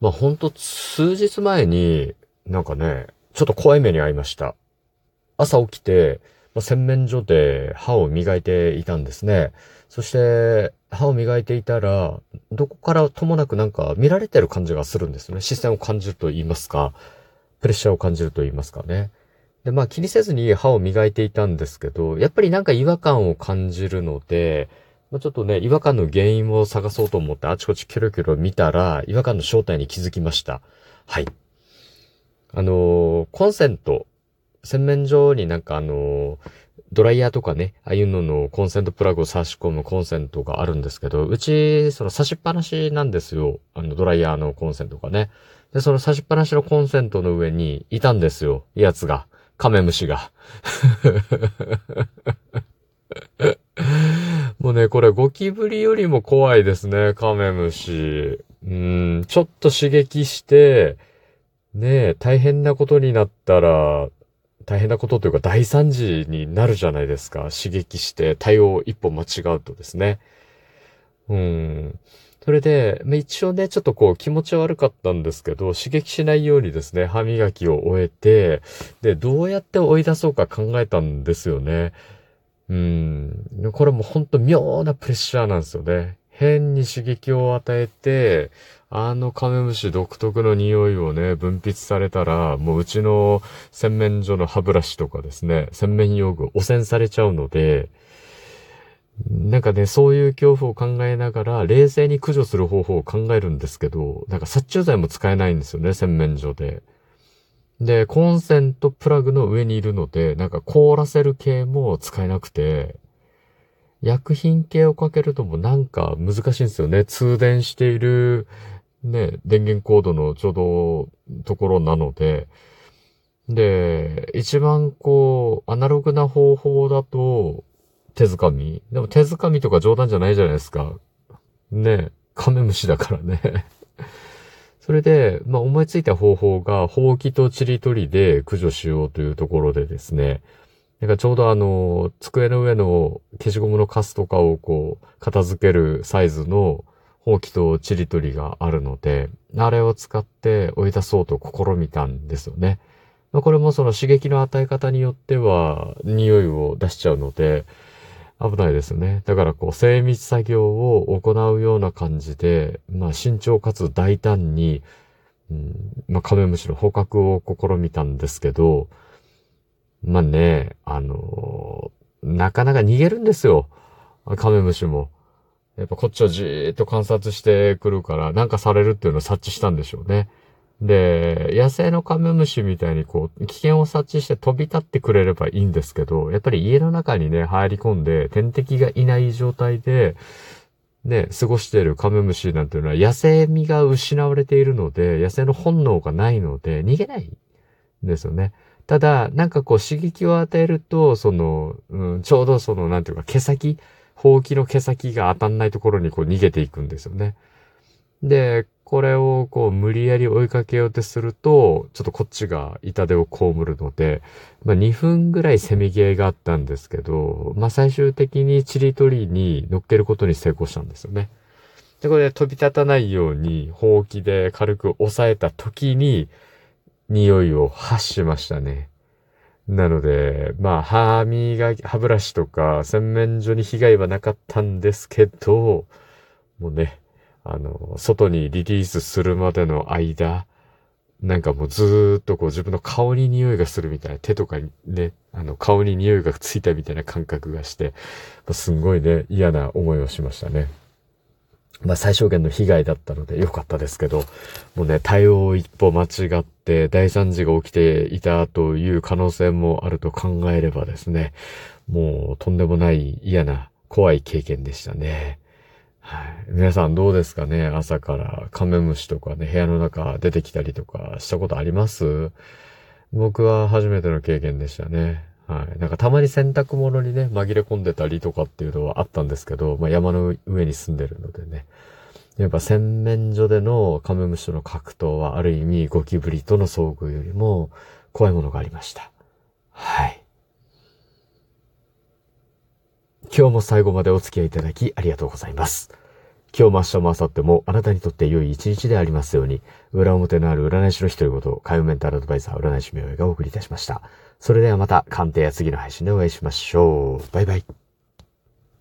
まあほんと数日前に、なんかね、ちょっと怖い目に遭いました。朝起きて、まあ、洗面所で歯を磨いていたんですね。そして、歯を磨いていたら、どこからともなくなんか見られてる感じがするんですね。視線を感じると言いますか、プレッシャーを感じると言いますかね。で、まあ気にせずに歯を磨いていたんですけど、やっぱりなんか違和感を感じるので、まあ、ちょっとね、違和感の原因を探そうと思ってあちこちキョロキョロ見たら、違和感の正体に気づきました。はい。あのー、コンセント、洗面所になんかあのー、ドライヤーとかね、ああいうののコンセントプラグを差し込むコンセントがあるんですけど、うち、その差しっぱなしなんですよ。あの、ドライヤーのコンセントがね。で、その差しっぱなしのコンセントの上にいたんですよ。やつが。カメムシが。もうね、これゴキブリよりも怖いですね、カメムシ。うん、ちょっと刺激して、ねえ、大変なことになったら、大変なことというか大惨事になるじゃないですか。刺激して対応一歩間違うとですね。うん。それで、まあ、一応ね、ちょっとこう気持ち悪かったんですけど、刺激しないようにですね、歯磨きを終えて、で、どうやって追い出そうか考えたんですよね。うん。これもほんと妙なプレッシャーなんですよね。変に刺激を与えて、あのカメムシ独特の匂いをね、分泌されたら、もううちの洗面所の歯ブラシとかですね、洗面用具汚染されちゃうので、なんかね、そういう恐怖を考えながら、冷静に駆除する方法を考えるんですけど、なんか殺虫剤も使えないんですよね、洗面所で。で、コンセントプラグの上にいるので、なんか凍らせる系も使えなくて、薬品系をかけるともなんか難しいんですよね。通電している、ね、電源コードのちょうどところなので、で、一番こう、アナログな方法だと、手づかみ。でも手づかみとか冗談じゃないじゃないですか。ね、カメムシだからねそれで、まあ、思いついた方法が、ほうきとちりとりで駆除しようというところでですね、なんかちょうどあの、机の上の消しゴムのカスとかをこう、片付けるサイズのほうきとちりとりがあるので、あれを使って追い出そうと試みたんですよね。まあ、これもその刺激の与え方によっては、匂いを出しちゃうので、危ないですね。だからこう、精密作業を行うような感じで、まあ慎重かつ大胆に、うん、まあカメムシの捕獲を試みたんですけど、まあね、あのー、なかなか逃げるんですよ。カメムシも。やっぱこっちをじーっと観察してくるから、なんかされるっていうのを察知したんでしょうね。で、野生のカメムシみたいにこう、危険を察知して飛び立ってくれればいいんですけど、やっぱり家の中にね、入り込んで、天敵がいない状態で、ね、過ごしているカメムシなんていうのは野生味が失われているので、野生の本能がないので、逃げないんですよね。ただ、なんかこう刺激を与えると、その、うん、ちょうどその、なんていうか、毛先、ほうきの毛先が当たんないところにこう逃げていくんですよね。で、これをこう無理やり追いかけようとすると、ちょっとこっちが痛手を被るので、まあ2分ぐらいセミゲーがあったんですけど、まあ最終的にチリトリに乗っけることに成功したんですよね。で、これで飛び立たないように、ほうきで軽く押さえた時に、匂いを発しましたね。なので、まあ、歯磨き、歯ブラシとか洗面所に被害はなかったんですけど、もうね、あの、外にリリースするまでの間、なんかもうずーっとこう自分の顔に匂いがするみたいな、手とかにね、あの顔に匂いがついたみたいな感覚がして、すんごいね、嫌な思いをしましたね。まあ最小限の被害だったので良かったですけど、もうね、対応を一歩間違って大惨事が起きていたという可能性もあると考えればですね、もうとんでもない嫌な怖い経験でしたね。はい。皆さんどうですかね？朝からカメムシとかね、部屋の中出てきたりとかしたことあります？僕は初めての経験でしたね。はい。なんかたまに洗濯物にね、紛れ込んでたりとかっていうのはあったんですけど、まあ山の上に住んでるのでね。やっぱ洗面所でのカメムシの格闘はある意味ゴキブリとの遭遇よりも怖いものがありました。はい。今日も最後までお付き合いいただきありがとうございます。今日も明日も明後日もあなたにとって良い一日でありますように、裏表のある占い師の独り言、海運メンタルアドバイザー占い師名がお送りいたしました。それではまた鑑定や次の配信でお会いしましょう。バイバイ。